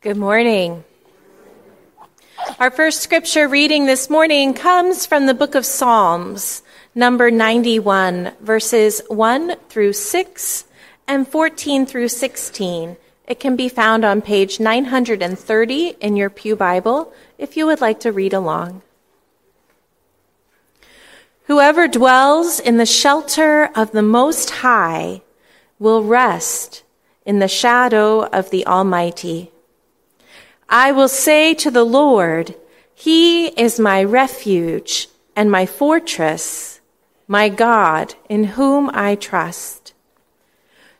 Good morning. Our first scripture reading this morning comes from the book of Psalms, number 91, verses 1 through 6 and 14 through 16. It can be found on page 930 in your Pew Bible if you would like to read along. Whoever dwells in the shelter of the Most High will rest in the shadow of the Almighty. I will say to the Lord, He is my refuge and my fortress, my God in whom I trust.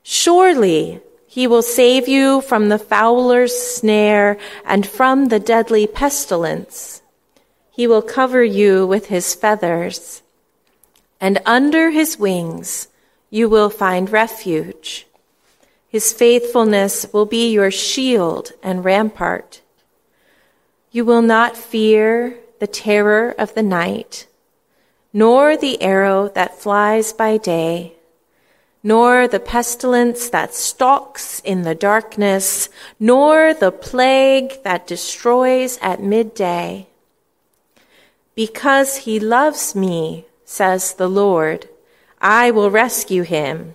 Surely he will save you from the fowler's snare and from the deadly pestilence. He will cover you with his feathers, and under his wings you will find refuge. His faithfulness will be your shield and rampart. You will not fear the terror of the night, nor the arrow that flies by day, nor the pestilence that stalks in the darkness, nor the plague that destroys at midday. Because he loves me, says the Lord, I will rescue him.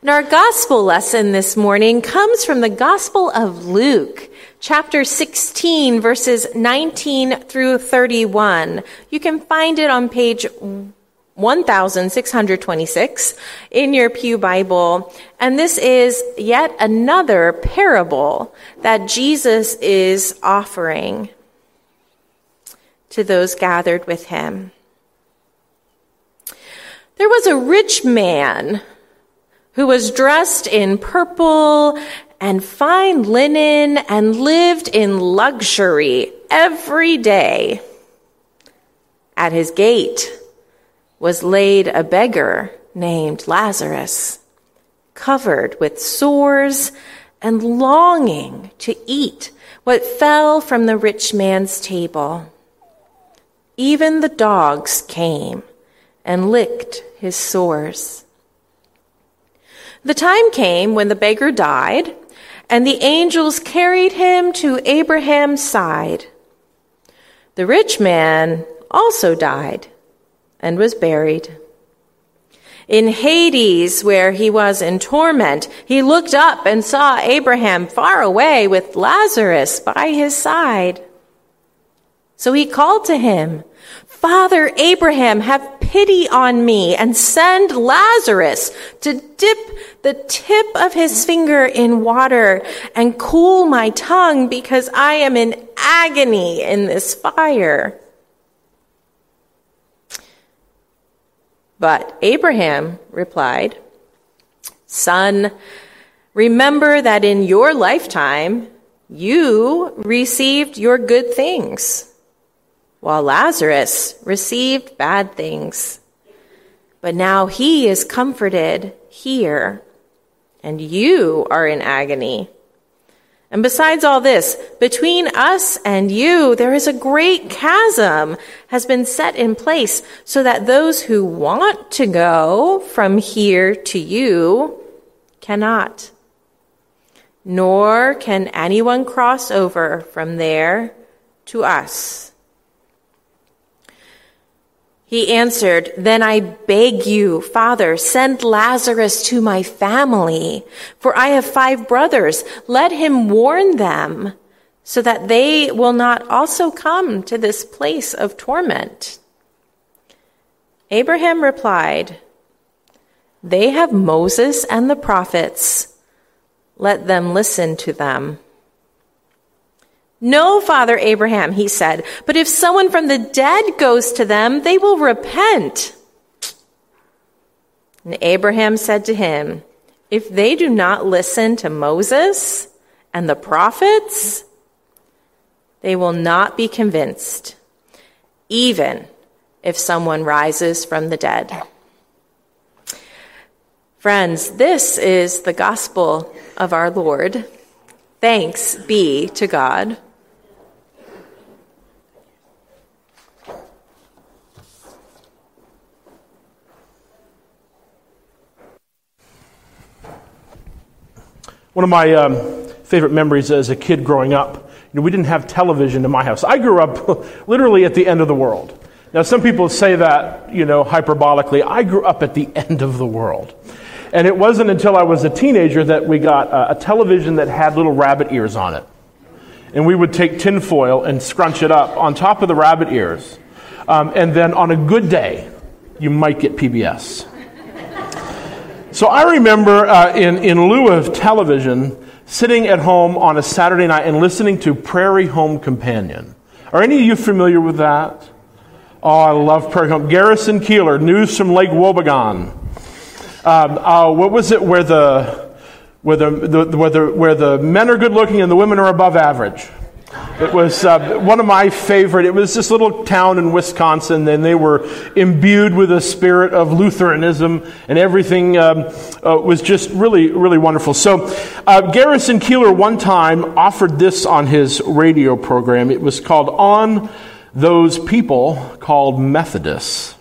And our gospel lesson this morning comes from the Gospel of Luke, chapter 16, verses 19 through 31. You can find it on page 1626 in your Pew Bible. And this is yet another parable that Jesus is offering to those gathered with him. There was a rich man who was dressed in purple and fine linen and lived in luxury every day. At his gate was laid a beggar named Lazarus, covered with sores and longing to eat what fell from the rich man's table. Even the dogs came and licked his sores. The time came when the beggar died, and the angels carried him to Abraham's side. The rich man also died and was buried. In Hades, where he was in torment, he looked up and saw Abraham far away with Lazarus by his side. So he called to him, Father Abraham, have pity on me and send Lazarus to dip the tip of his finger in water and cool my tongue because I am in agony in this fire. But Abraham replied, Son, remember that in your lifetime you received your good things while Lazarus received bad things. But now he is comforted here, and you are in agony. And besides all this, between us and you, there is a great chasm has been set in place so that those who want to go from here to you cannot. Nor can anyone cross over from there to us. He answered, Then I beg you, Father, send Lazarus to my family, for I have five brothers. Let him warn them, so that they will not also come to this place of torment. Abraham replied, They have Moses and the prophets. Let them listen to them. No, Father Abraham, he said, but if someone from the dead goes to them, they will repent. And Abraham said to him, If they do not listen to Moses and the prophets, they will not be convinced, even if someone rises from the dead. Friends, this is the gospel of our Lord. Thanks be to God. One of my um, favorite memories as a kid growing up, you know, we didn't have television in my house. I grew up literally at the end of the world. Now, some people say that, you know, hyperbolically. I grew up at the end of the world. And it wasn't until I was a teenager that we got a, a television that had little rabbit ears on it. And we would take tinfoil and scrunch it up on top of the rabbit ears. Um, and then on a good day, you might get PBS. So I remember uh, in, in lieu of television, sitting at home on a Saturday night and listening to Prairie Home Companion. Are any of you familiar with that? Oh, I love Prairie Home. Garrison Keillor, News from Lake Wobegon. Um, uh, what was it where the, where, the, the, where, the, where the men are good looking and the women are above average? It was uh, one of my favorite. It was this little town in Wisconsin, and they were imbued with a spirit of Lutheranism, and everything um, uh, was just really, really wonderful. So, uh, Garrison Keillor one time offered this on his radio program. It was called On Those People Called Methodists.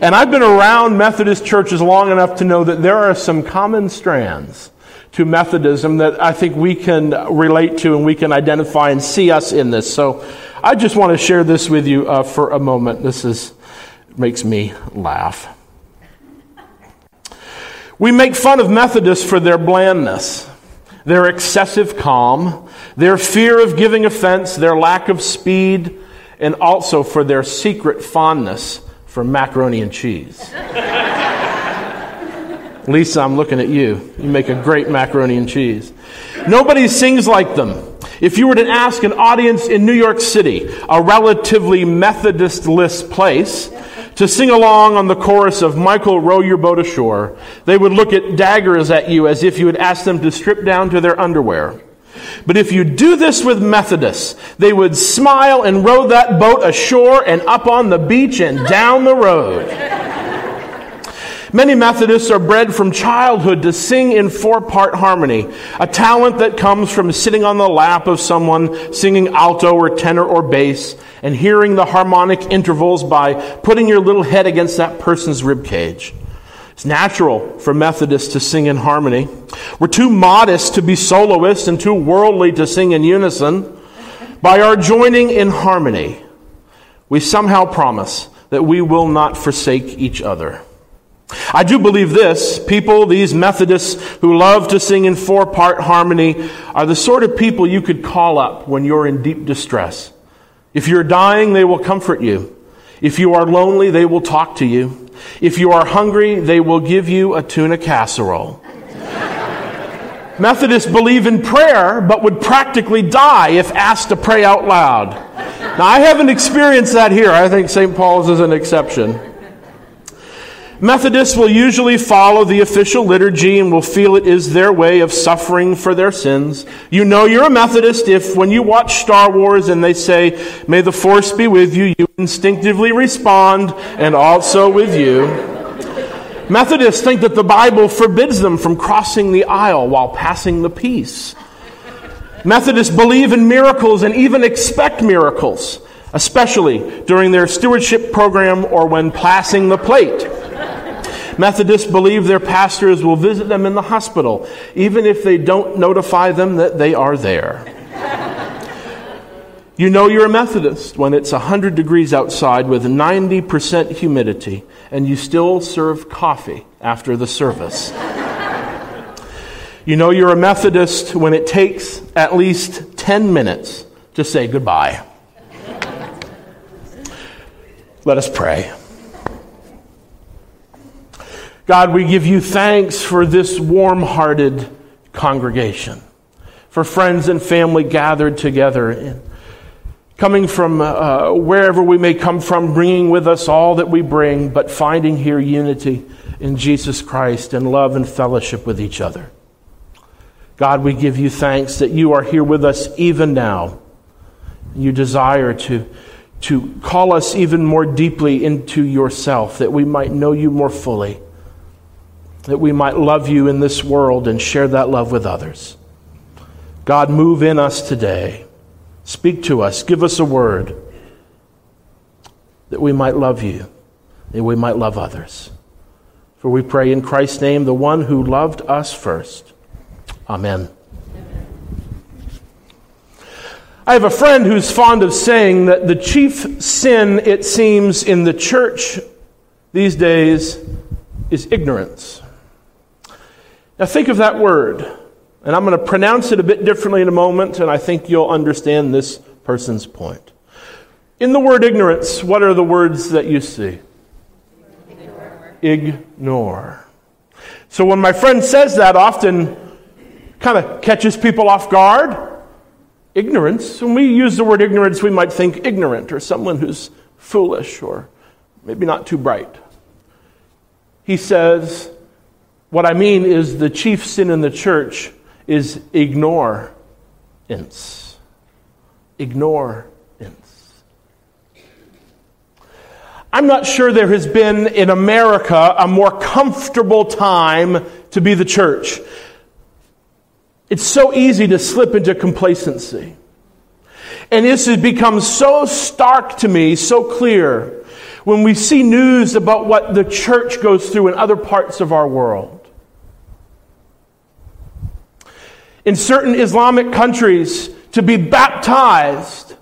And I've been around Methodist churches long enough to know that there are some common strands to Methodism that I think we can relate to and we can identify and see us in this. So I just want to share this with you uh, for a moment. This is makes me laugh. We make fun of Methodists for their blandness, their excessive calm, their fear of giving offense, their lack of speed, and also for their secret fondness for macaroni and cheese. Lisa, I'm looking at you. You make a great macaroni and cheese. Nobody sings like them. If you were to ask an audience in New York City, a relatively Methodist-less place, to sing along on the chorus of Michael Row Your Boat Ashore, they would look at daggers at you as if you had asked them to strip down to their underwear. But if you do this with Methodists, they would smile and row that boat ashore and up on the beach and down the road. Many Methodists are bred from childhood to sing in four part harmony, a talent that comes from sitting on the lap of someone singing alto or tenor or bass and hearing the harmonic intervals by putting your little head against that person's rib cage. It's natural for Methodists to sing in harmony. We're too modest to be soloists and too worldly to sing in unison. By our joining in harmony, we somehow promise that we will not forsake each other. I do believe this. People, these Methodists who love to sing in four part harmony, are the sort of people you could call up when you're in deep distress. If you're dying, they will comfort you. If you are lonely, they will talk to you. If you are hungry, they will give you a tuna casserole. Methodists believe in prayer, but would practically die if asked to pray out loud. Now, I haven't experienced that here. I think St. Paul's is an exception. Methodists will usually follow the official liturgy and will feel it is their way of suffering for their sins. You know you're a Methodist if, when you watch Star Wars and they say, May the Force be with you, you instinctively respond, and also with you. Methodists think that the Bible forbids them from crossing the aisle while passing the peace. Methodists believe in miracles and even expect miracles, especially during their stewardship program or when passing the plate. Methodists believe their pastors will visit them in the hospital, even if they don't notify them that they are there. You know you're a Methodist when it's 100 degrees outside with 90% humidity and you still serve coffee after the service. you know you're a Methodist when it takes at least 10 minutes to say goodbye. Let us pray. God, we give you thanks for this warm hearted congregation, for friends and family gathered together, coming from uh, wherever we may come from, bringing with us all that we bring, but finding here unity in Jesus Christ and love and fellowship with each other. God, we give you thanks that you are here with us even now. You desire to, to call us even more deeply into yourself, that we might know you more fully, that we might love you in this world and share that love with others. God, move in us today. Speak to us. Give us a word that we might love you, that we might love others. For we pray in Christ's name, the one who loved us first. Amen. I have a friend who's fond of saying that the chief sin, it seems, in the church these days is ignorance. Now, think of that word, and I'm going to pronounce it a bit differently in a moment, and I think you'll understand this person's point. In the word ignorance, what are the words that you see? Ignore. So when my friend says that, often kind of catches people off guard ignorance. When we use the word ignorance, we might think ignorant or someone who's foolish or maybe not too bright. He says, What I mean is the chief sin in the church is ignorance. Ignorance. I'm not sure there has been in America a more comfortable time to be the church. It's so easy to slip into complacency. And this has become so stark to me, so clear, when we see news about what the church goes through in other parts of our world. In certain Islamic countries, to be baptized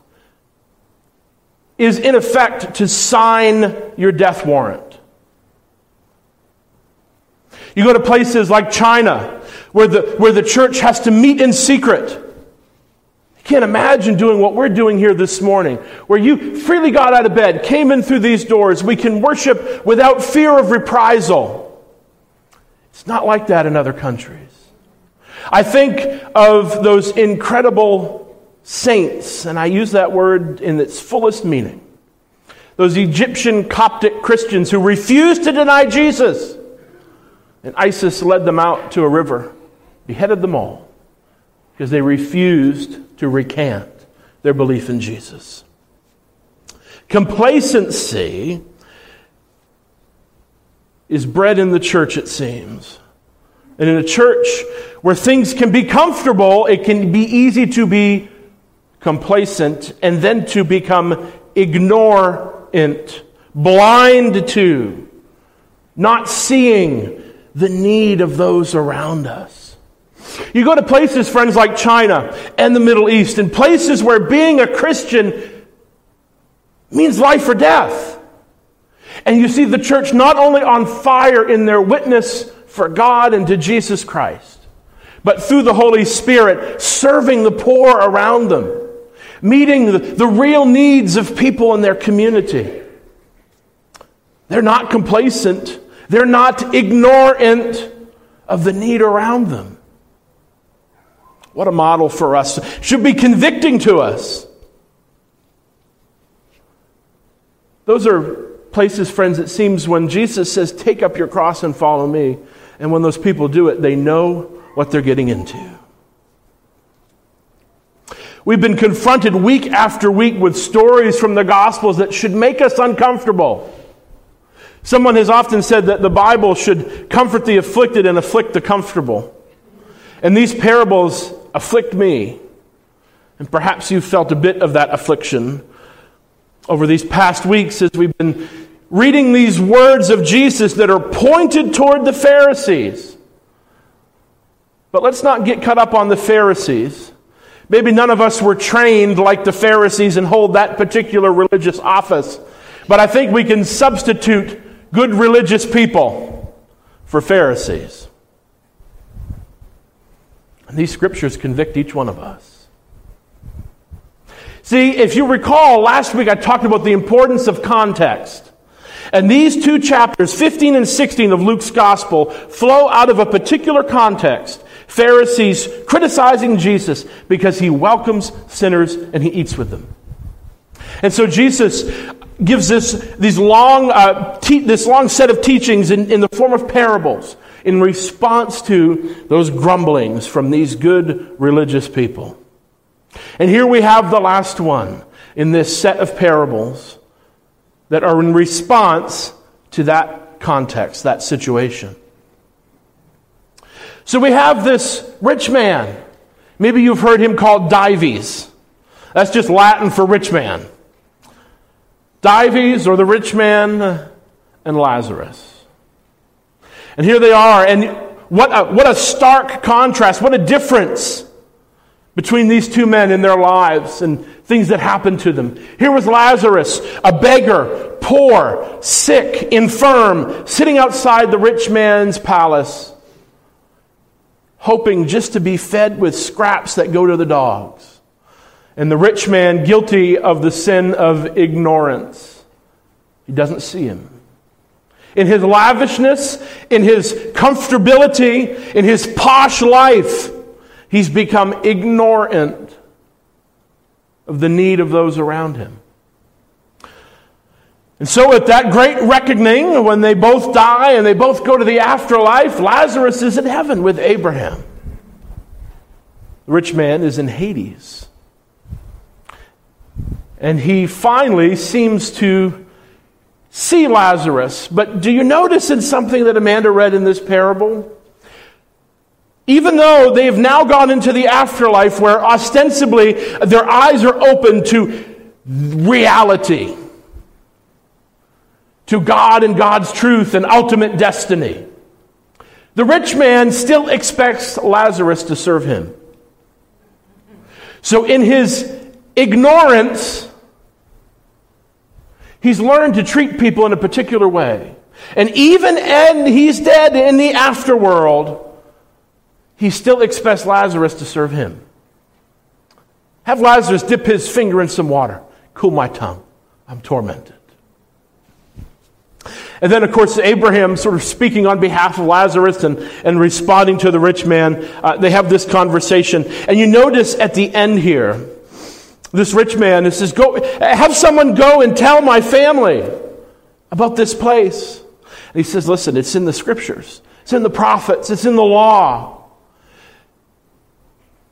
is in effect to sign your death warrant. You go to places like China, where the, where the church has to meet in secret. I can't imagine doing what we're doing here this morning, where you freely got out of bed, came in through these doors. We can worship without fear of reprisal. It's not like that in other countries. I think of those incredible saints, and I use that word in its fullest meaning. Those Egyptian Coptic Christians who refused to deny Jesus. And ISIS led them out to a river beheaded them all because they refused to recant their belief in Jesus. Complacency is bred in the church, it seems. And in a church where things can be comfortable, it can be easy to be complacent and then to become ignorant, blind to, not seeing the need of those around us. You go to places, friends, like China and the Middle East, and places where being a Christian means life or death. And you see the church not only on fire in their witness for God and to Jesus Christ, but through the Holy Spirit, serving the poor around them, meeting the, the real needs of people in their community. They're not complacent, they're not ignorant of the need around them. What a model for us. Should be convicting to us. Those are places, friends, it seems when Jesus says, Take up your cross and follow me. And when those people do it, they know what they're getting into. We've been confronted week after week with stories from the Gospels that should make us uncomfortable. Someone has often said that the Bible should comfort the afflicted and afflict the comfortable. And these parables afflict me. And perhaps you've felt a bit of that affliction over these past weeks as we've been reading these words of Jesus that are pointed toward the Pharisees. But let's not get caught up on the Pharisees. Maybe none of us were trained like the Pharisees and hold that particular religious office. But I think we can substitute good religious people for Pharisees. And these scriptures convict each one of us. See, if you recall, last week I talked about the importance of context. And these two chapters, 15 and 16 of Luke's gospel, flow out of a particular context. Pharisees criticizing Jesus because he welcomes sinners and he eats with them. And so Jesus gives us these long, uh, te- this long set of teachings in, in the form of parables in response to those grumblings from these good religious people. And here we have the last one in this set of parables that are in response to that context, that situation. So we have this rich man. Maybe you've heard him called Dives. That's just Latin for rich man. Dives, or the rich man, and Lazarus. And here they are, and what a, what a stark contrast, what a difference between these two men in their lives and things that happened to them. Here was Lazarus, a beggar, poor, sick, infirm, sitting outside the rich man's palace, hoping just to be fed with scraps that go to the dogs. And the rich man, guilty of the sin of ignorance, he doesn't see him. In his lavishness, in his comfortability, in his posh life, He's become ignorant of the need of those around him. And so, at that great reckoning, when they both die and they both go to the afterlife, Lazarus is in heaven with Abraham. The rich man is in Hades. And he finally seems to see Lazarus. But do you notice in something that Amanda read in this parable? Even though they've now gone into the afterlife where ostensibly their eyes are open to reality, to God and God's truth and ultimate destiny, the rich man still expects Lazarus to serve him. So, in his ignorance, he's learned to treat people in a particular way. And even when he's dead in the afterworld, he still expects Lazarus to serve him. Have Lazarus dip his finger in some water, cool my tongue. I'm tormented. And then, of course, Abraham sort of speaking on behalf of Lazarus and, and responding to the rich man. Uh, they have this conversation. And you notice at the end here, this rich man says, Go, have someone go and tell my family about this place. And he says, Listen, it's in the scriptures, it's in the prophets, it's in the law.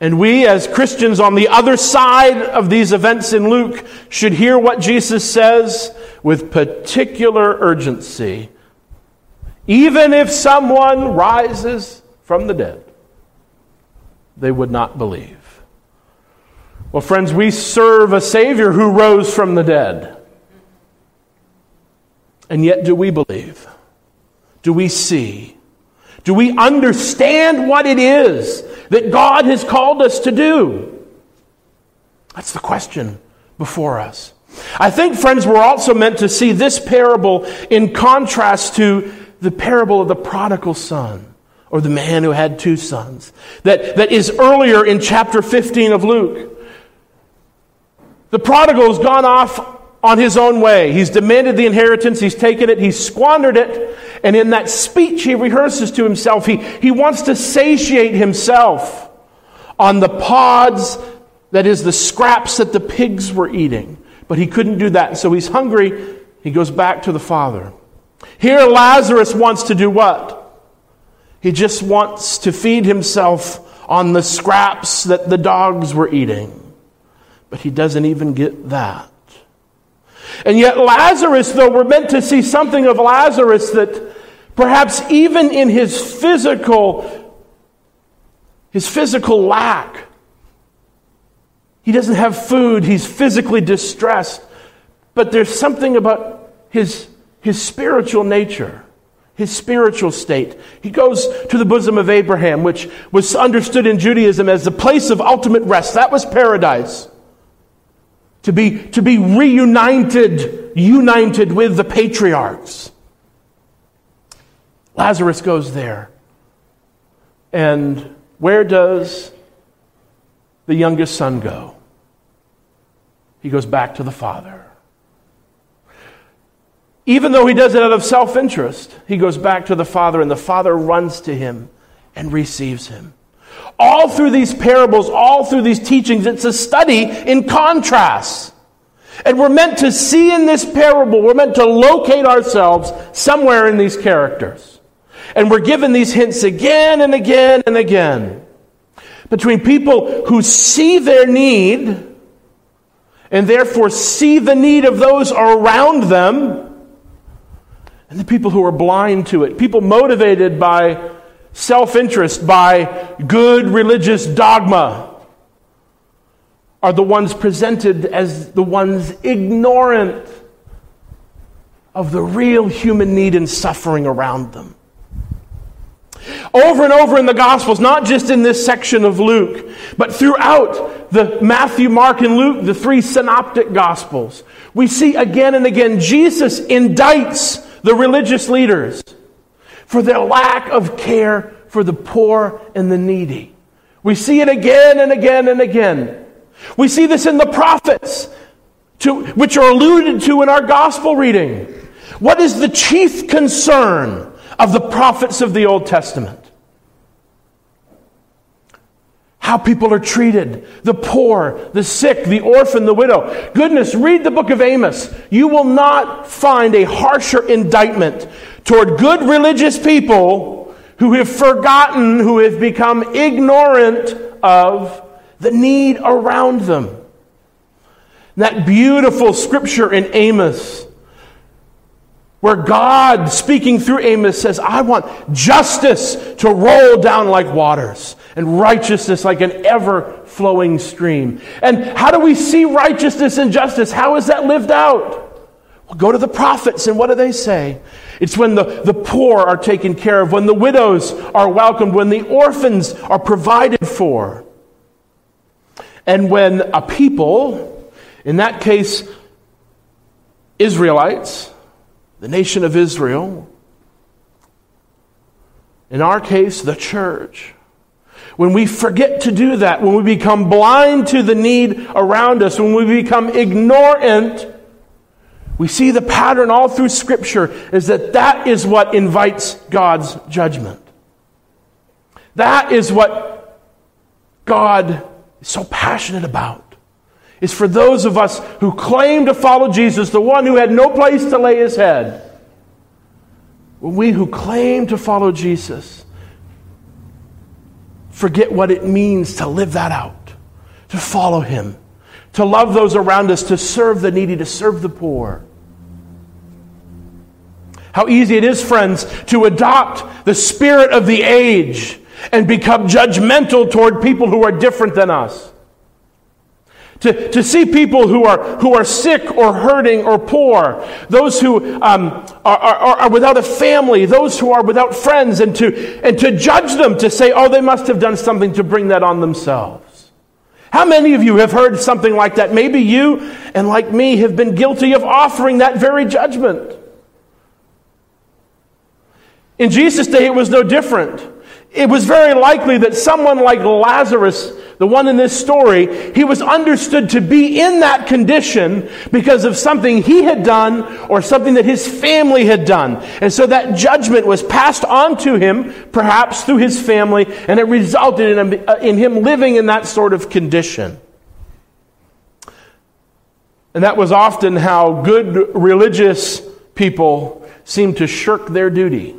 And we, as Christians on the other side of these events in Luke, should hear what Jesus says with particular urgency. Even if someone rises from the dead, they would not believe. Well, friends, we serve a Savior who rose from the dead. And yet, do we believe? Do we see? Do we understand what it is that God has called us to do? That's the question before us. I think, friends, we're also meant to see this parable in contrast to the parable of the prodigal son or the man who had two sons that, that is earlier in chapter 15 of Luke. The prodigal has gone off on his own way. He's demanded the inheritance, he's taken it, he's squandered it, and in that speech he rehearses to himself, he, he wants to satiate himself on the pods, that is, the scraps that the pigs were eating. But he couldn't do that, so he's hungry, he goes back to the Father. Here, Lazarus wants to do what? He just wants to feed himself on the scraps that the dogs were eating. But he doesn't even get that. And yet, Lazarus, though we're meant to see something of Lazarus that perhaps even in his physical, his physical lack, he doesn't have food, he's physically distressed, but there's something about his, his spiritual nature his spiritual state. He goes to the bosom of Abraham, which was understood in Judaism as the place of ultimate rest. That was paradise to be, to be reunited, united with the patriarchs. Lazarus goes there. And where does the youngest son go? He goes back to the father. Even though he does it out of self interest, he goes back to the father, and the father runs to him and receives him. All through these parables, all through these teachings, it's a study in contrast. And we're meant to see in this parable, we're meant to locate ourselves somewhere in these characters. And we're given these hints again and again and again. between people who see their need and therefore see the need of those around them, and the people who are blind to it. People motivated by self interest, by good religious dogma, are the ones presented as the ones ignorant of the real human need and suffering around them. Over and over in the Gospels, not just in this section of Luke, but throughout the Matthew, Mark, and Luke, the three synoptic Gospels, we see again and again Jesus indicts the religious leaders for their lack of care for the poor and the needy. We see it again and again and again. We see this in the prophets, to, which are alluded to in our gospel reading. What is the chief concern of the prophets of the Old Testament? How people are treated the poor, the sick, the orphan, the widow. Goodness, read the book of Amos. You will not find a harsher indictment toward good religious people who have forgotten, who have become ignorant of the need around them. That beautiful scripture in Amos where God, speaking through Amos, says, I want justice to roll down like waters and righteousness like an ever flowing stream. And how do we see righteousness and justice? How is that lived out? Well, go to the prophets, and what do they say? It's when the, the poor are taken care of, when the widows are welcomed, when the orphans are provided for. And when a people, in that case, Israelites, the nation of Israel, in our case, the church, when we forget to do that, when we become blind to the need around us, when we become ignorant, we see the pattern all through Scripture is that that is what invites God's judgment. That is what God is so passionate about. Is for those of us who claim to follow Jesus, the one who had no place to lay his head. When we who claim to follow Jesus forget what it means to live that out, to follow him, to love those around us, to serve the needy, to serve the poor. How easy it is, friends, to adopt the spirit of the age and become judgmental toward people who are different than us. To, to see people who are, who are sick or hurting or poor, those who um, are, are, are without a family, those who are without friends, and to, and to judge them, to say, oh, they must have done something to bring that on themselves. How many of you have heard something like that? Maybe you and like me have been guilty of offering that very judgment. In Jesus' day, it was no different. It was very likely that someone like Lazarus the one in this story, he was understood to be in that condition because of something he had done or something that his family had done. And so that judgment was passed on to him, perhaps through his family, and it resulted in him, uh, in him living in that sort of condition. And that was often how good religious people seemed to shirk their duty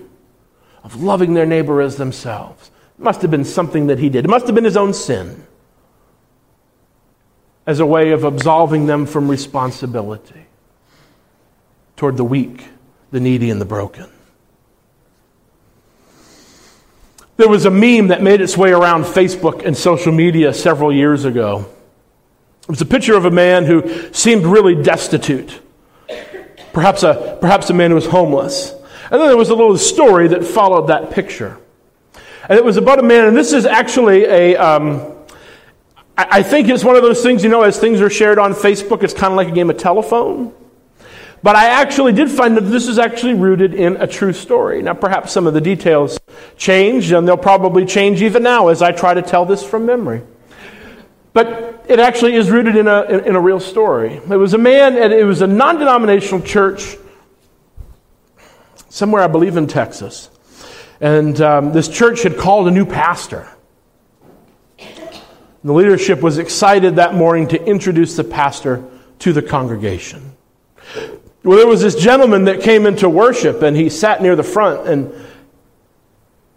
of loving their neighbor as themselves. It must have been something that he did. It must have been his own sin as a way of absolving them from responsibility toward the weak, the needy, and the broken. There was a meme that made its way around Facebook and social media several years ago. It was a picture of a man who seemed really destitute, perhaps a, perhaps a man who was homeless. And then there was a little story that followed that picture. And it was about a man, and this is actually a, um, I think it's one of those things, you know, as things are shared on Facebook, it's kind of like a game of telephone. But I actually did find that this is actually rooted in a true story. Now, perhaps some of the details changed, and they'll probably change even now as I try to tell this from memory. But it actually is rooted in a, in, in a real story. It was a man, and it was a non denominational church somewhere, I believe, in Texas. And um, this church had called a new pastor. The leadership was excited that morning to introduce the pastor to the congregation. Well, there was this gentleman that came into worship and he sat near the front and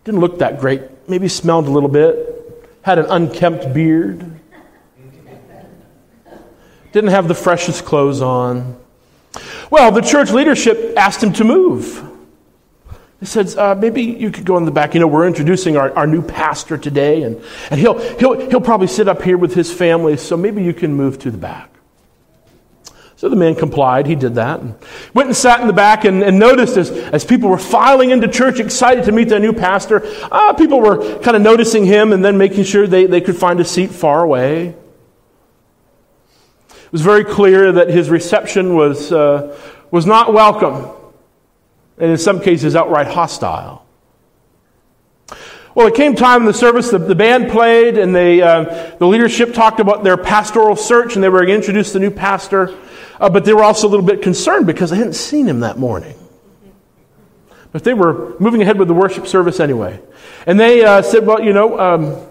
didn't look that great. Maybe smelled a little bit. had an unkempt beard, didn't have the freshest clothes on. Well, the church leadership asked him to move. He said, uh, maybe you could go in the back. You know, we're introducing our, our new pastor today, and, and he'll, he'll, he'll probably sit up here with his family, so maybe you can move to the back. So the man complied. He did that. And went and sat in the back and, and noticed as, as people were filing into church, excited to meet their new pastor, uh, people were kind of noticing him and then making sure they, they could find a seat far away. It was very clear that his reception was, uh, was not welcome, and in some cases, outright hostile. Well, it came time in the service, the, the band played, and they, uh, the leadership talked about their pastoral search, and they were going to the new pastor. Uh, but they were also a little bit concerned because they hadn't seen him that morning. But they were moving ahead with the worship service anyway. And they uh, said, Well, you know, um,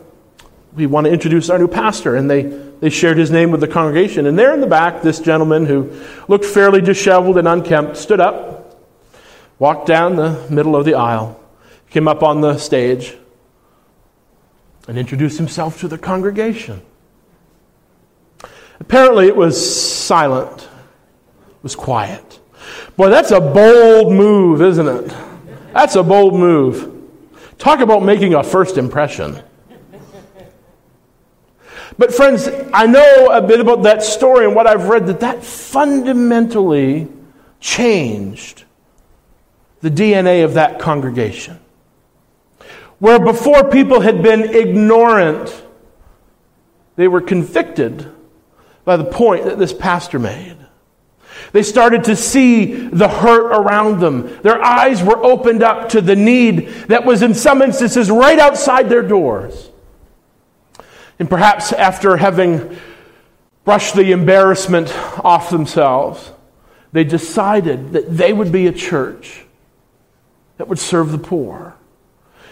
we want to introduce our new pastor. And they, they shared his name with the congregation. And there in the back, this gentleman who looked fairly disheveled and unkempt stood up, walked down the middle of the aisle, came up on the stage, and introduced himself to the congregation. Apparently, it was silent it was quiet. Boy, that's a bold move, isn't it? That's a bold move. Talk about making a first impression. But, friends, I know a bit about that story and what I've read that that fundamentally changed the DNA of that congregation. Where before people had been ignorant, they were convicted by the point that this pastor made. They started to see the hurt around them. Their eyes were opened up to the need that was, in some instances, right outside their doors. And perhaps after having brushed the embarrassment off themselves, they decided that they would be a church that would serve the poor,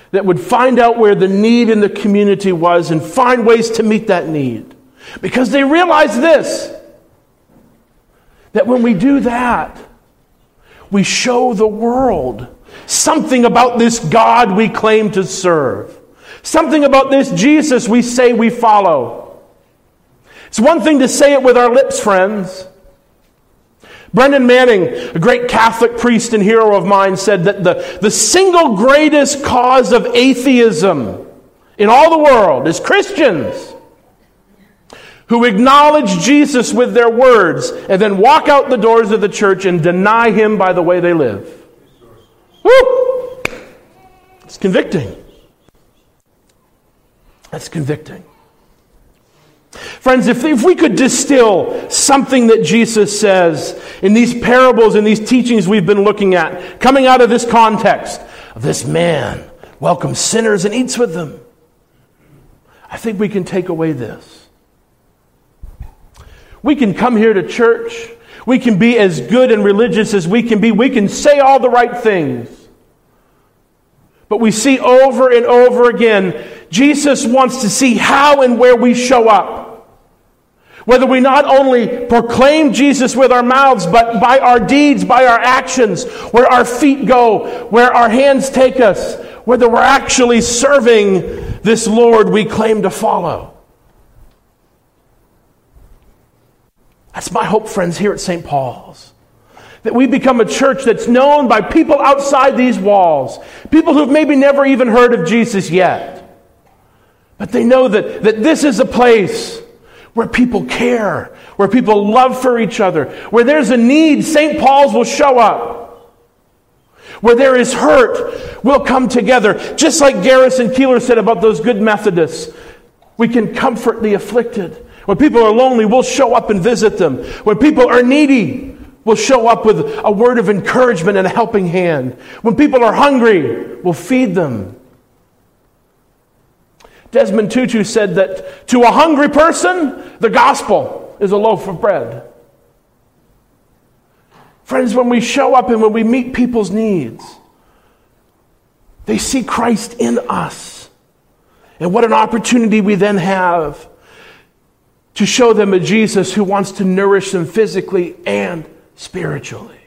that would find out where the need in the community was and find ways to meet that need. Because they realized this that when we do that, we show the world something about this God we claim to serve, something about this Jesus we say we follow. It's one thing to say it with our lips, friends. Brennan Manning, a great Catholic priest and hero of mine, said that the, the single greatest cause of atheism in all the world is Christians who acknowledge Jesus with their words and then walk out the doors of the church and deny him by the way they live. Woo! It's convicting. That's convicting. Friends, if, if we could distill something that Jesus says in these parables and these teachings we've been looking at, coming out of this context of this man welcomes sinners and eats with them, I think we can take away this. We can come here to church. We can be as good and religious as we can be. We can say all the right things. But we see over and over again, Jesus wants to see how and where we show up. Whether we not only proclaim Jesus with our mouths, but by our deeds, by our actions, where our feet go, where our hands take us, whether we're actually serving this Lord we claim to follow. That's my hope, friends, here at St. Paul's. That we become a church that's known by people outside these walls, people who've maybe never even heard of Jesus yet. But they know that, that this is a place where people care, where people love for each other, where there's a need, St. Paul's will show up. Where there is hurt, we'll come together. Just like Garrison Keillor said about those good Methodists, we can comfort the afflicted. When people are lonely, we'll show up and visit them. When people are needy, we'll show up with a word of encouragement and a helping hand. When people are hungry, we'll feed them. Desmond Tutu said that to a hungry person, the gospel is a loaf of bread. Friends, when we show up and when we meet people's needs, they see Christ in us. And what an opportunity we then have to show them a Jesus who wants to nourish them physically and spiritually.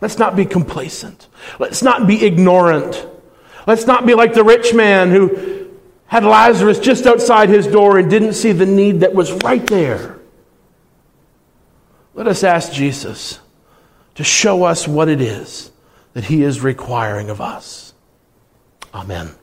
Let's not be complacent. Let's not be ignorant. Let's not be like the rich man who had Lazarus just outside his door and didn't see the need that was right there. Let us ask Jesus to show us what it is that he is requiring of us. Amen.